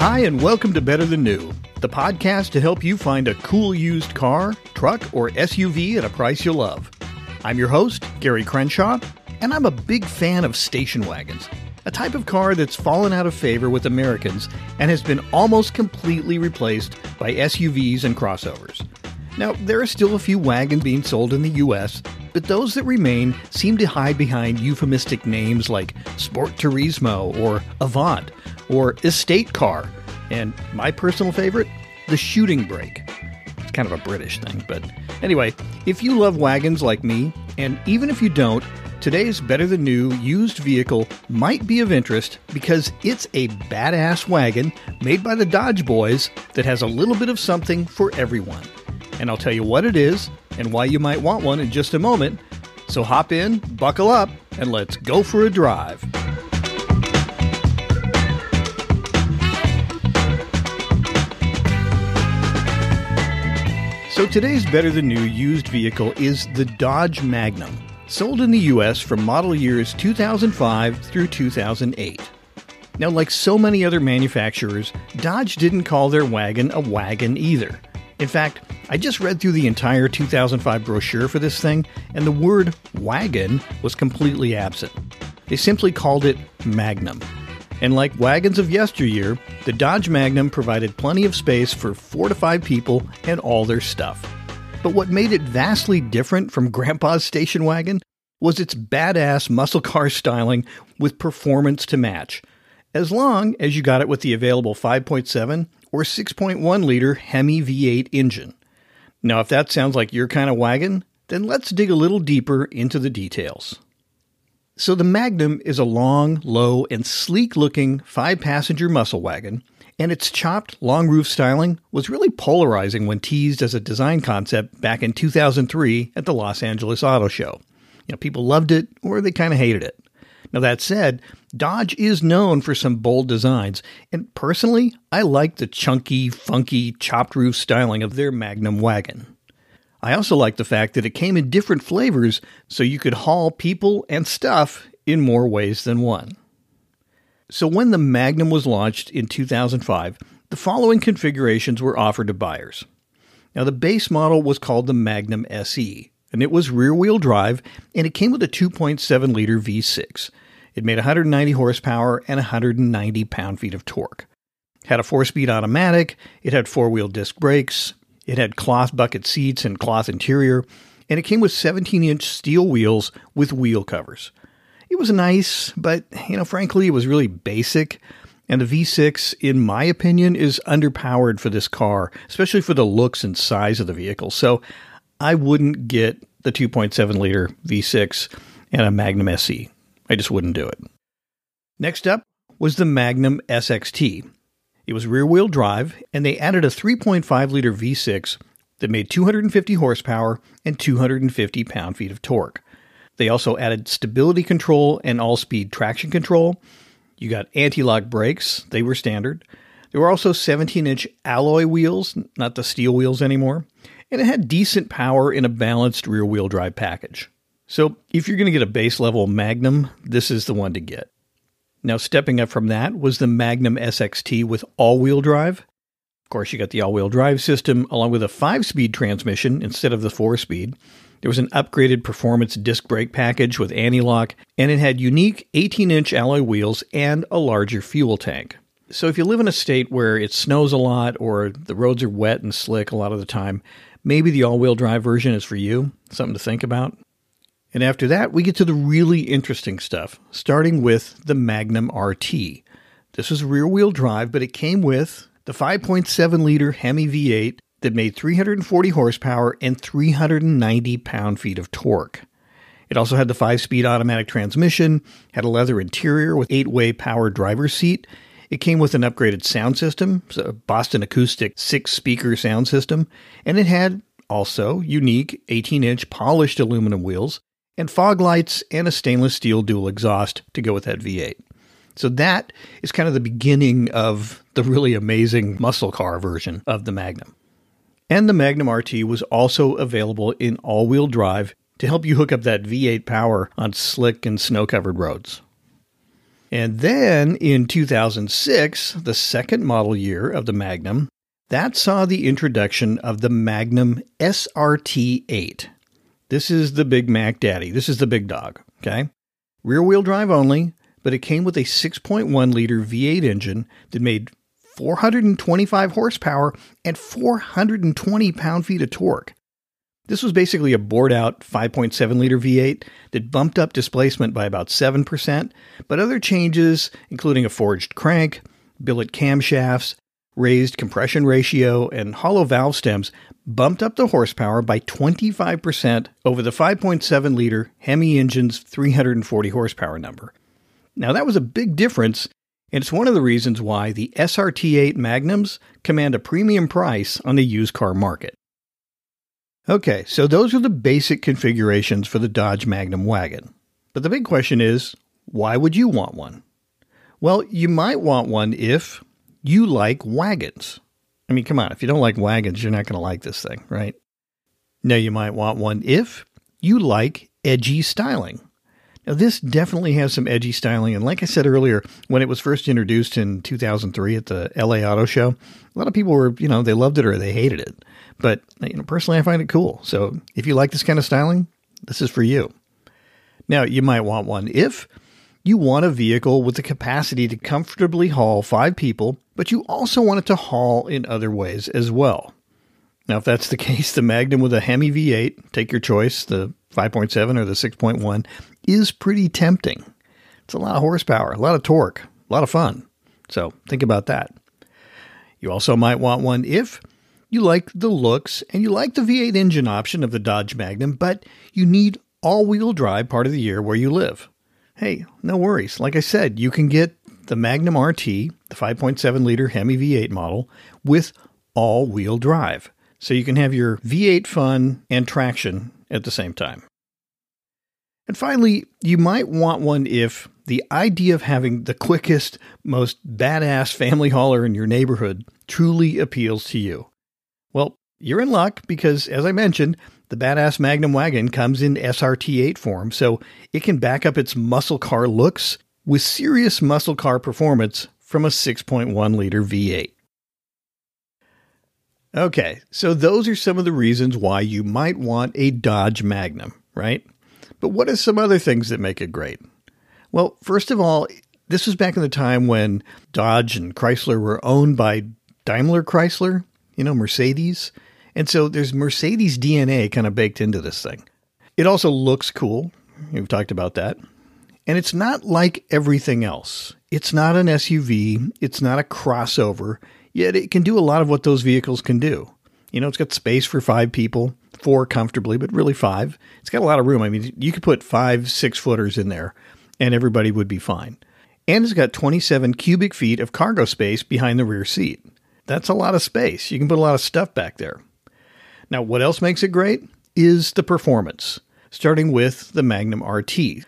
Hi, and welcome to Better Than New, the podcast to help you find a cool used car, truck, or SUV at a price you'll love. I'm your host, Gary Crenshaw, and I'm a big fan of station wagons, a type of car that's fallen out of favor with Americans and has been almost completely replaced by SUVs and crossovers. Now, there are still a few wagons being sold in the US, but those that remain seem to hide behind euphemistic names like Sport Turismo or Avant or Estate Car, and my personal favorite, the Shooting Brake. It's kind of a British thing, but anyway, if you love wagons like me, and even if you don't, today's Better Than New used vehicle might be of interest because it's a badass wagon made by the Dodge Boys that has a little bit of something for everyone. And I'll tell you what it is and why you might want one in just a moment. So hop in, buckle up, and let's go for a drive. So today's Better Than New used vehicle is the Dodge Magnum, sold in the US from model years 2005 through 2008. Now, like so many other manufacturers, Dodge didn't call their wagon a wagon either. In fact, I just read through the entire 2005 brochure for this thing, and the word wagon was completely absent. They simply called it Magnum. And like wagons of yesteryear, the Dodge Magnum provided plenty of space for four to five people and all their stuff. But what made it vastly different from Grandpa's station wagon was its badass muscle car styling with performance to match, as long as you got it with the available 5.7 or 6.1 liter Hemi V8 engine. Now, if that sounds like your kind of wagon, then let's dig a little deeper into the details. So the Magnum is a long, low, and sleek looking five passenger muscle wagon, and its chopped, long roof styling was really polarizing when teased as a design concept back in 2003 at the Los Angeles Auto Show. You know, people loved it or they kind of hated it. Now, that said, Dodge is known for some bold designs, and personally, I like the chunky, funky, chopped roof styling of their Magnum wagon. I also like the fact that it came in different flavors so you could haul people and stuff in more ways than one. So, when the Magnum was launched in 2005, the following configurations were offered to buyers. Now, the base model was called the Magnum SE, and it was rear wheel drive, and it came with a 2.7 liter V6. It made 190 horsepower and 190 pound feet of torque. Had a four speed automatic, it had four wheel disc brakes, it had cloth bucket seats and cloth interior, and it came with 17 inch steel wheels with wheel covers. It was nice, but, you know, frankly, it was really basic. And the V6, in my opinion, is underpowered for this car, especially for the looks and size of the vehicle. So I wouldn't get the 2.7 liter V6 and a Magnum SE. I just wouldn't do it. Next up was the Magnum SXT. It was rear wheel drive, and they added a 3.5 liter V6 that made 250 horsepower and 250 pound feet of torque. They also added stability control and all speed traction control. You got anti lock brakes, they were standard. There were also 17 inch alloy wheels, not the steel wheels anymore, and it had decent power in a balanced rear wheel drive package. So, if you're going to get a base level Magnum, this is the one to get. Now, stepping up from that was the Magnum SXT with all wheel drive. Of course, you got the all wheel drive system along with a five speed transmission instead of the four speed. There was an upgraded performance disc brake package with anti lock, and it had unique 18 inch alloy wheels and a larger fuel tank. So, if you live in a state where it snows a lot or the roads are wet and slick a lot of the time, maybe the all wheel drive version is for you. Something to think about. And after that, we get to the really interesting stuff, starting with the Magnum RT. This was rear wheel drive, but it came with the 5.7 liter Hemi V8 that made 340 horsepower and 390 pound feet of torque. It also had the 5 speed automatic transmission, had a leather interior with 8 way power driver's seat. It came with an upgraded sound system, a Boston Acoustic 6 speaker sound system, and it had also unique 18 inch polished aluminum wheels and fog lights and a stainless steel dual exhaust to go with that V8. So that is kind of the beginning of the really amazing muscle car version of the Magnum. And the Magnum RT was also available in all wheel drive to help you hook up that V8 power on slick and snow covered roads. And then in 2006, the second model year of the Magnum, that saw the introduction of the Magnum SRT 8. This is the Big Mac Daddy. This is the big dog, okay? Rear wheel drive only, but it came with a 6.1 liter V8 engine that made 425 horsepower and 420 pound feet of torque. This was basically a bored out 5.7 liter V8 that bumped up displacement by about 7%, but other changes, including a forged crank, billet camshafts, raised compression ratio, and hollow valve stems, bumped up the horsepower by 25% over the 5.7 liter Hemi engine's 340 horsepower number. Now, that was a big difference, and it's one of the reasons why the SRT8 Magnums command a premium price on the used car market. Okay, so those are the basic configurations for the Dodge Magnum wagon. But the big question is why would you want one? Well, you might want one if you like wagons. I mean, come on, if you don't like wagons, you're not going to like this thing, right? Now, you might want one if you like edgy styling. Now, this definitely has some edgy styling. And like I said earlier, when it was first introduced in 2003 at the LA Auto Show, a lot of people were, you know, they loved it or they hated it. But, you know, personally, I find it cool. So if you like this kind of styling, this is for you. Now, you might want one if you want a vehicle with the capacity to comfortably haul five people, but you also want it to haul in other ways as well. Now, if that's the case, the Magnum with a Hemi V8, take your choice, the 5.7 or the 6.1, is pretty tempting. It's a lot of horsepower, a lot of torque, a lot of fun. So think about that. You also might want one if you like the looks and you like the V8 engine option of the Dodge Magnum, but you need all wheel drive part of the year where you live. Hey, no worries. Like I said, you can get the Magnum RT, the 5.7 liter Hemi V8 model, with all wheel drive. So you can have your V8 fun and traction at the same time. And finally, you might want one if the idea of having the quickest, most badass family hauler in your neighborhood truly appeals to you. Well, you're in luck because, as I mentioned, the badass Magnum wagon comes in SRT8 form, so it can back up its muscle car looks with serious muscle car performance from a 6.1 liter V8. Okay, so those are some of the reasons why you might want a Dodge Magnum, right? But what are some other things that make it great? Well, first of all, this was back in the time when Dodge and Chrysler were owned by Daimler Chrysler, you know, Mercedes. And so there's Mercedes DNA kind of baked into this thing. It also looks cool. We've talked about that. And it's not like everything else. It's not an SUV, it's not a crossover, yet it can do a lot of what those vehicles can do. You know, it's got space for five people, four comfortably, but really five. It's got a lot of room. I mean, you could put five six footers in there and everybody would be fine. And it's got 27 cubic feet of cargo space behind the rear seat. That's a lot of space. You can put a lot of stuff back there. Now, what else makes it great is the performance, starting with the Magnum RT.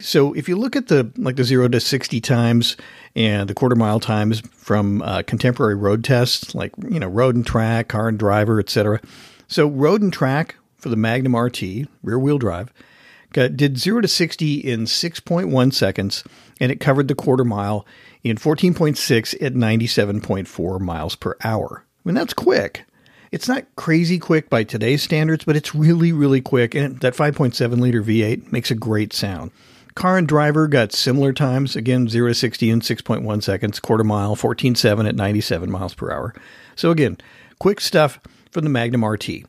So if you look at the like the 0 to 60 times and the quarter mile times from uh, contemporary road tests like you know road and track, car and driver, etc. So road and track for the Magnum RT, rear wheel drive, got, did 0 to 60 in 6.1 seconds and it covered the quarter mile in 14.6 at 97.4 miles per hour. I mean that's quick. It's not crazy quick by today's standards, but it's really, really quick. And that 5.7 liter V8 makes a great sound. Car and driver got similar times, again, 0 to 60 in 6.1 seconds, quarter mile, 14.7 at 97 miles per hour. So, again, quick stuff from the Magnum RT.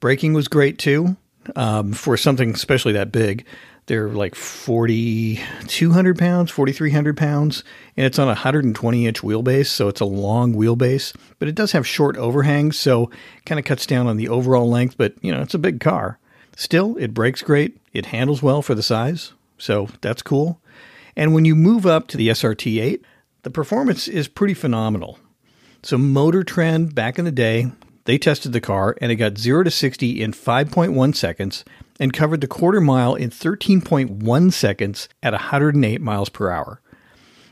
Braking was great too. Um, for something especially that big, they're like 4,200 pounds, 4,300 pounds, and it's on a 120 inch wheelbase, so it's a long wheelbase, but it does have short overhangs, so kind of cuts down on the overall length, but you know, it's a big car. Still, it brakes great, it handles well for the size, so that's cool. And when you move up to the SRT 8, the performance is pretty phenomenal. So, Motor Trend back in the day, they tested the car and it got 0 to 60 in 5.1 seconds and covered the quarter mile in 13.1 seconds at 108 miles per hour.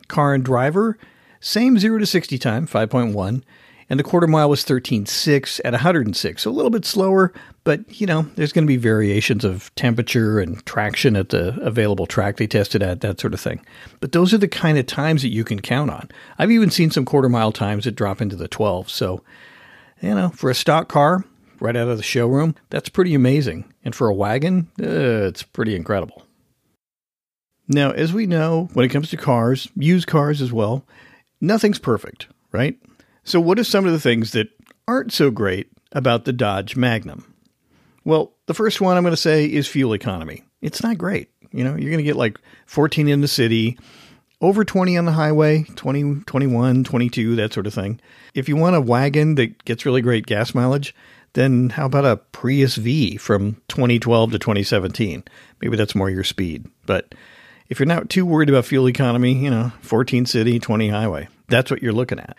Car and driver, same 0 to 60 time, 5.1, and the quarter mile was 13.6 at 106, so a little bit slower, but you know, there's going to be variations of temperature and traction at the available track they tested at, that sort of thing. But those are the kind of times that you can count on. I've even seen some quarter mile times that drop into the 12, so you know, for a stock car right out of the showroom, that's pretty amazing. And for a wagon, uh, it's pretty incredible. Now, as we know, when it comes to cars, used cars as well, nothing's perfect, right? So, what are some of the things that aren't so great about the Dodge Magnum? Well, the first one I'm going to say is fuel economy. It's not great. You know, you're going to get like 14 in the city, over 20 on the highway, 20, 21, 22, that sort of thing. If you want a wagon that gets really great gas mileage, then how about a Prius V from 2012 to 2017? Maybe that's more your speed. But if you're not too worried about fuel economy, you know, 14 city, 20 highway, that's what you're looking at.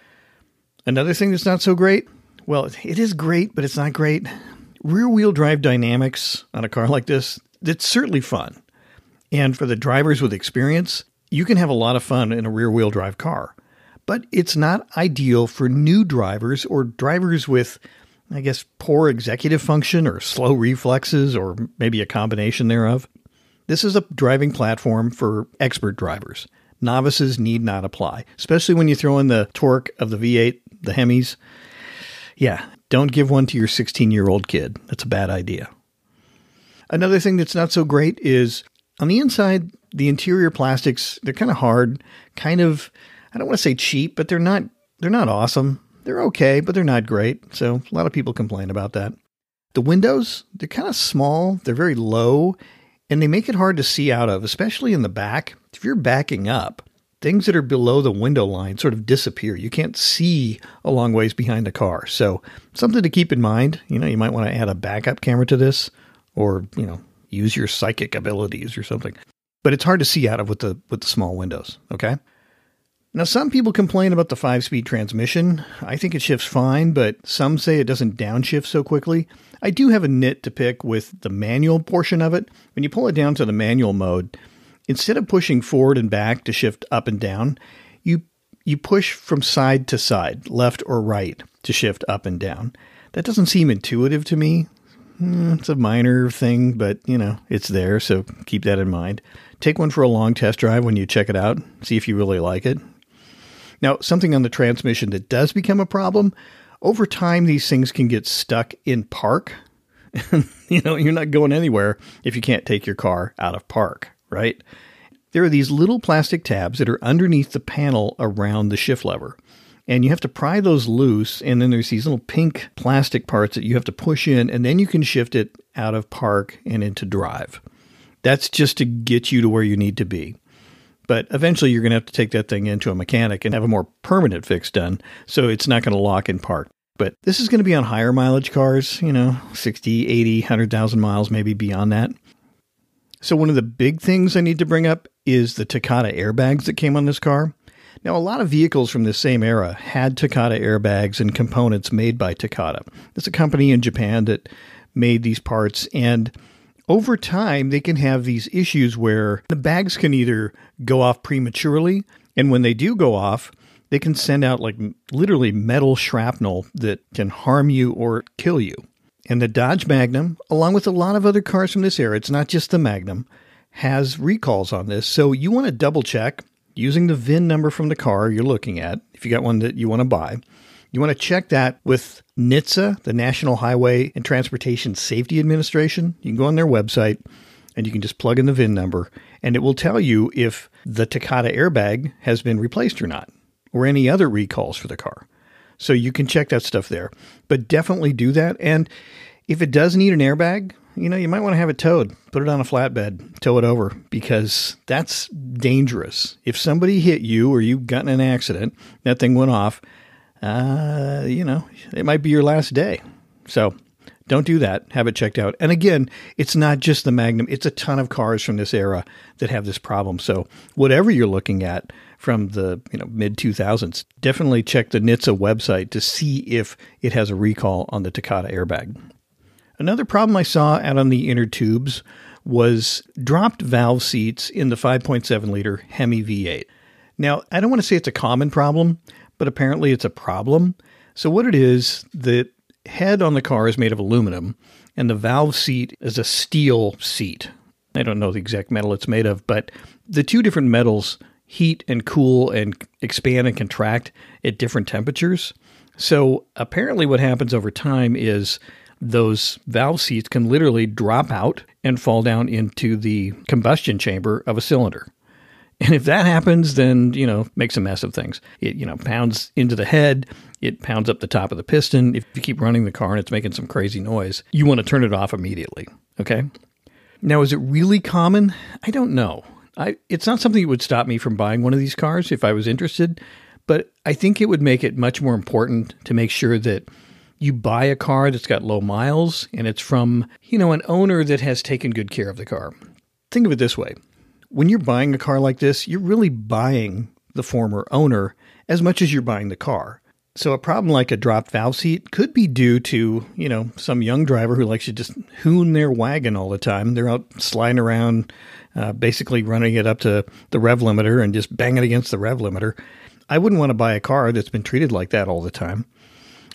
Another thing that's not so great, well, it is great, but it's not great. Rear wheel drive dynamics on a car like this, it's certainly fun. And for the drivers with experience, you can have a lot of fun in a rear wheel drive car. But it's not ideal for new drivers or drivers with, I guess, poor executive function or slow reflexes or maybe a combination thereof. This is a driving platform for expert drivers. Novices need not apply, especially when you throw in the torque of the V8, the Hemis. Yeah, don't give one to your 16 year old kid. That's a bad idea. Another thing that's not so great is on the inside, the interior plastics, they're kind of hard, kind of, I don't want to say cheap, but they're not, they're not awesome. They're okay, but they're not great. So a lot of people complain about that. The windows, they're kind of small, they're very low, and they make it hard to see out of, especially in the back. If you're backing up, things that are below the window line sort of disappear. You can't see a long ways behind the car. So, something to keep in mind. You know, you might want to add a backup camera to this or, you know, use your psychic abilities or something. But it's hard to see out of with the with the small windows, okay? Now some people complain about the 5-speed transmission. I think it shifts fine, but some say it doesn't downshift so quickly. I do have a nit to pick with the manual portion of it. When you pull it down to the manual mode, instead of pushing forward and back to shift up and down, you you push from side to side, left or right, to shift up and down. That doesn't seem intuitive to me. Hmm, it's a minor thing, but you know, it's there, so keep that in mind. Take one for a long test drive when you check it out, see if you really like it. Now, something on the transmission that does become a problem, over time these things can get stuck in park. you know, you're not going anywhere if you can't take your car out of park, right? There are these little plastic tabs that are underneath the panel around the shift lever and you have to pry those loose and then there's these little pink plastic parts that you have to push in and then you can shift it out of park and into drive that's just to get you to where you need to be but eventually you're going to have to take that thing into a mechanic and have a more permanent fix done so it's not going to lock in park. But this is going to be on higher mileage cars you know 60 80 100000 miles maybe beyond that. So one of the big things i need to bring up is the takata airbags that came on this car. Now, a lot of vehicles from this same era had Takata airbags and components made by Takata. It's a company in Japan that made these parts, and over time, they can have these issues where the bags can either go off prematurely, and when they do go off, they can send out like literally metal shrapnel that can harm you or kill you. And the Dodge Magnum, along with a lot of other cars from this era, it's not just the Magnum, has recalls on this. So you want to double check using the VIN number from the car you're looking at, if you got one that you want to buy, you want to check that with NHTSA, the National Highway and Transportation Safety Administration. You can go on their website and you can just plug in the VIN number and it will tell you if the Takata airbag has been replaced or not, or any other recalls for the car. So you can check that stuff there. But definitely do that. And if it does need an airbag, you know, you might want to have it towed. Put it on a flatbed, tow it over, because that's dangerous. If somebody hit you or you got in an accident, that thing went off, uh, you know, it might be your last day. So don't do that. Have it checked out. And again, it's not just the Magnum, it's a ton of cars from this era that have this problem. So whatever you're looking at from the you know mid 2000s, definitely check the NHTSA website to see if it has a recall on the Takata airbag. Another problem I saw out on the inner tubes was dropped valve seats in the 5.7 liter Hemi V8. Now, I don't want to say it's a common problem, but apparently it's a problem. So, what it is, the head on the car is made of aluminum, and the valve seat is a steel seat. I don't know the exact metal it's made of, but the two different metals heat and cool and expand and contract at different temperatures. So apparently, what happens over time is those valve seats can literally drop out and fall down into the combustion chamber of a cylinder. And if that happens, then, you know, makes a mess of things. It, you know, pounds into the head, it pounds up the top of the piston. If you keep running the car and it's making some crazy noise, you want to turn it off immediately. Okay. Now, is it really common? I don't know. I, it's not something that would stop me from buying one of these cars if I was interested, but I think it would make it much more important to make sure that you buy a car that's got low miles and it's from, you know, an owner that has taken good care of the car. Think of it this way. When you're buying a car like this, you're really buying the former owner as much as you're buying the car. So a problem like a dropped valve seat could be due to, you know, some young driver who likes to just hoon their wagon all the time. They're out sliding around, uh, basically running it up to the rev limiter and just banging against the rev limiter. I wouldn't want to buy a car that's been treated like that all the time.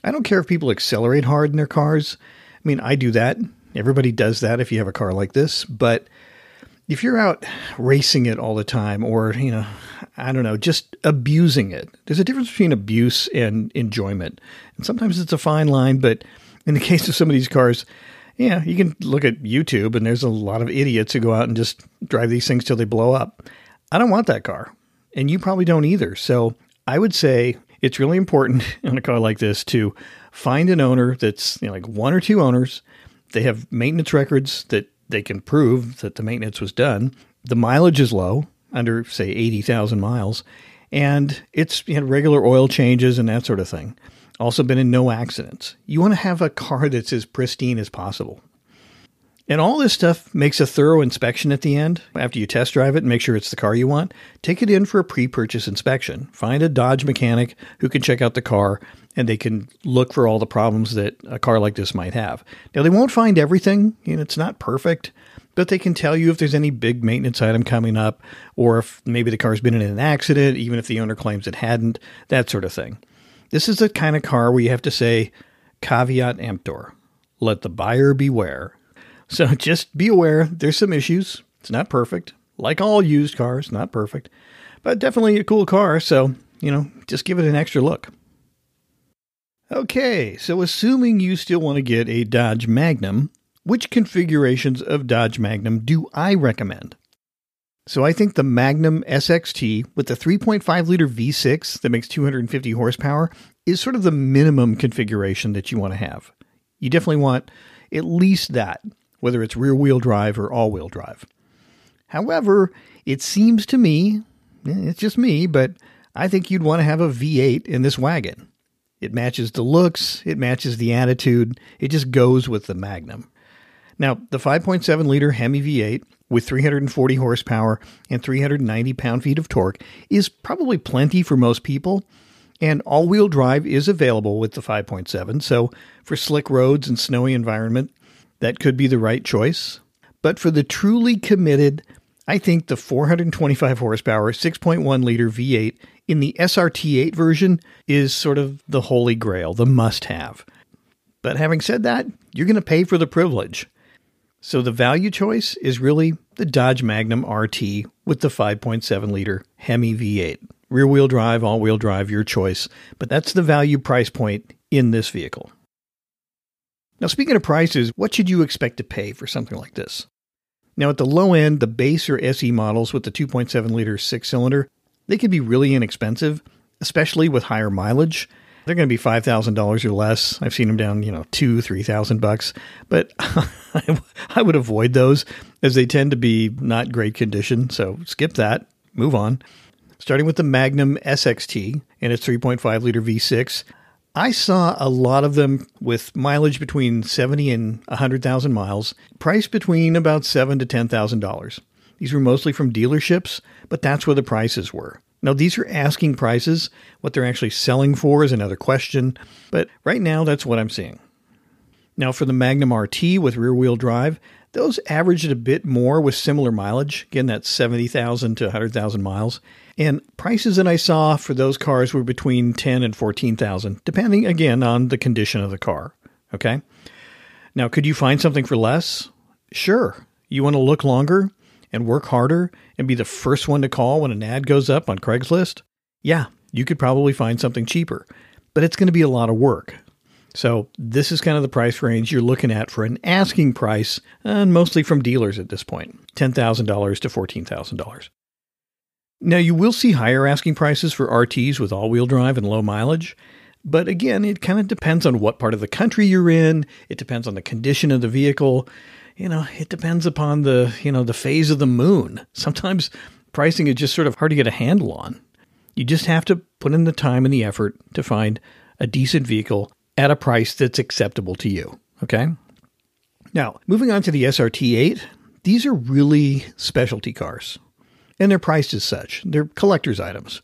I don't care if people accelerate hard in their cars. I mean, I do that. Everybody does that if you have a car like this, but if you're out racing it all the time or, you know, I don't know, just abusing it, there's a difference between abuse and enjoyment. And sometimes it's a fine line, but in the case of some of these cars, yeah, you can look at YouTube and there's a lot of idiots who go out and just drive these things till they blow up. I don't want that car. And you probably don't either. So I would say it's really important in a car like this to find an owner that's you know, like one or two owners. They have maintenance records that they can prove that the maintenance was done. The mileage is low, under say 80,000 miles, and it's know, regular oil changes and that sort of thing. Also been in no accidents. You want to have a car that's as pristine as possible. And all this stuff makes a thorough inspection at the end. After you test drive it and make sure it's the car you want, take it in for a pre purchase inspection. Find a Dodge mechanic who can check out the car and they can look for all the problems that a car like this might have. Now, they won't find everything, and it's not perfect, but they can tell you if there's any big maintenance item coming up, or if maybe the car's been in an accident, even if the owner claims it hadn't, that sort of thing. This is the kind of car where you have to say, caveat emptor, let the buyer beware. So just be aware there's some issues. It's not perfect. Like all used cars, not perfect, but definitely a cool car. So, you know, just give it an extra look. Okay, so assuming you still want to get a Dodge Magnum, which configurations of Dodge Magnum do I recommend? So I think the Magnum SXT with the 3.5 liter V6 that makes 250 horsepower is sort of the minimum configuration that you want to have. You definitely want at least that, whether it's rear wheel drive or all wheel drive. However, it seems to me, eh, it's just me, but I think you'd want to have a V8 in this wagon. It matches the looks, it matches the attitude, it just goes with the Magnum. Now, the 5.7 liter Hemi V8 with 340 horsepower and 390 pound feet of torque is probably plenty for most people, and all wheel drive is available with the 5.7, so for slick roads and snowy environment, that could be the right choice. But for the truly committed, I think the 425 horsepower 6.1 liter V8 in the SRT8 version is sort of the holy grail, the must have. But having said that, you're going to pay for the privilege. So the value choice is really the Dodge Magnum RT with the 5.7 liter Hemi V8. Rear wheel drive, all wheel drive, your choice. But that's the value price point in this vehicle. Now, speaking of prices, what should you expect to pay for something like this? Now, at the low end, the base or SE models with the 2.7 liter six cylinder they can be really inexpensive, especially with higher mileage. They're going to be five thousand dollars or less. I've seen them down, you know, two, three thousand bucks. But I would avoid those as they tend to be not great condition. So skip that. Move on. Starting with the Magnum SXT and its 3.5 liter V6, I saw a lot of them with mileage between 70 and 100,000 miles, priced between about seven to ten thousand dollars. These were mostly from dealerships, but that's where the prices were. Now, these are asking prices. What they're actually selling for is another question, but right now that's what I'm seeing. Now, for the Magnum RT with rear wheel drive, those averaged a bit more with similar mileage. Again, that's 70,000 to 100,000 miles. And prices that I saw for those cars were between 10 and 14,000, depending again on the condition of the car, okay? Now, could you find something for less? Sure. You want to look longer and work harder and be the first one to call when an ad goes up on Craigslist? Yeah, you could probably find something cheaper, but it's going to be a lot of work. So, this is kind of the price range you're looking at for an asking price, and mostly from dealers at this point $10,000 to $14,000. Now, you will see higher asking prices for RTs with all wheel drive and low mileage, but again, it kind of depends on what part of the country you're in, it depends on the condition of the vehicle. You know, it depends upon the, you know, the phase of the moon. Sometimes pricing is just sort of hard to get a handle on. You just have to put in the time and the effort to find a decent vehicle at a price that's acceptable to you. Okay. Now, moving on to the SRT 8, these are really specialty cars, and they're priced as such. They're collector's items.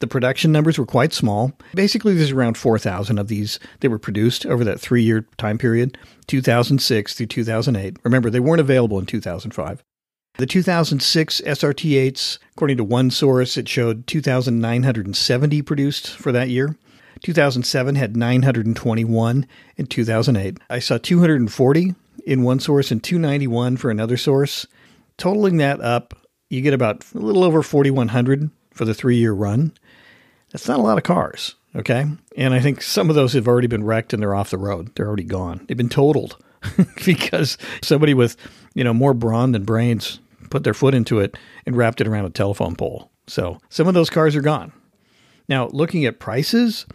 The production numbers were quite small. Basically, there's around 4,000 of these that were produced over that three year time period, 2006 through 2008. Remember, they weren't available in 2005. The 2006 SRT8s, according to one source, it showed 2,970 produced for that year. 2007 had 921 in 2008. I saw 240 in one source and 291 for another source. Totaling that up, you get about a little over 4,100 for the three year run. That's not a lot of cars, okay? And I think some of those have already been wrecked and they're off the road. They're already gone. They've been totaled because somebody with, you know, more brawn than brains put their foot into it and wrapped it around a telephone pole. So some of those cars are gone. Now, looking at prices,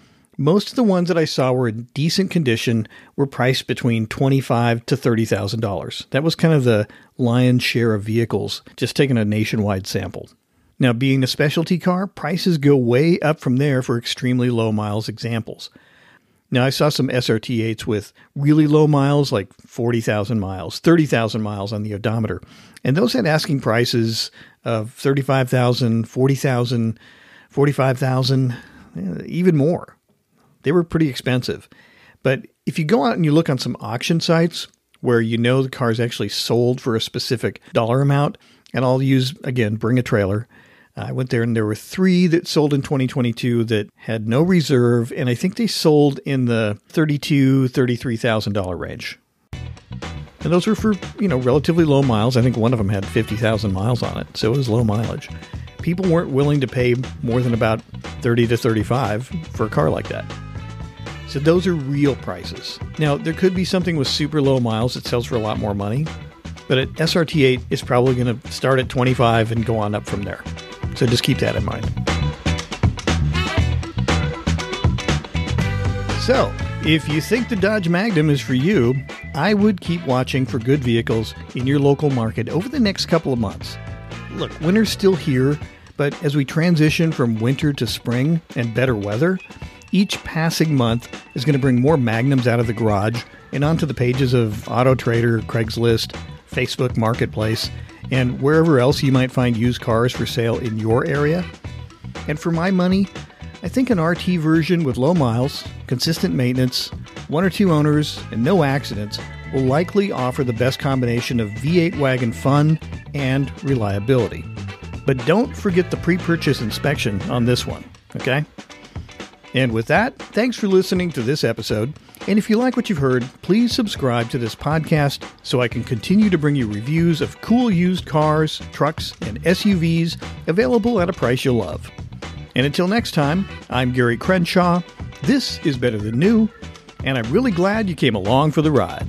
most of the ones that I saw were in decent condition were priced between twenty-five to thirty thousand dollars. That was kind of the lion's share of vehicles, just taking a nationwide sample. Now, being a specialty car, prices go way up from there for extremely low miles examples. Now, I saw some SRT8s with really low miles, like 40,000 miles, 30,000 miles on the odometer. And those had asking prices of 35,000, 40,000, 45,000, eh, even more. They were pretty expensive. But if you go out and you look on some auction sites where you know the car is actually sold for a specific dollar amount, and I'll use, again, bring a trailer. I went there and there were three that sold in 2022 that had no reserve, and I think they sold in the $32,000, $33,000 range. And those were for, you know, relatively low miles. I think one of them had 50,000 miles on it, so it was low mileage. People weren't willing to pay more than about 30 to 35 for a car like that. So those are real prices. Now, there could be something with super low miles that sells for a lot more money, but at SRT8 is probably going to start at 25 and go on up from there. So just keep that in mind. So, if you think the Dodge Magnum is for you, I would keep watching for good vehicles in your local market over the next couple of months. Look, winter's still here, but as we transition from winter to spring and better weather, each passing month is going to bring more Magnums out of the garage and onto the pages of Auto Trader, Craigslist, Facebook Marketplace, and wherever else you might find used cars for sale in your area. And for my money, I think an RT version with low miles, consistent maintenance, one or two owners, and no accidents will likely offer the best combination of V8 wagon fun and reliability. But don't forget the pre purchase inspection on this one, okay? And with that, thanks for listening to this episode. And if you like what you've heard, please subscribe to this podcast so I can continue to bring you reviews of cool used cars, trucks, and SUVs available at a price you'll love. And until next time, I'm Gary Crenshaw. This is Better Than New, and I'm really glad you came along for the ride.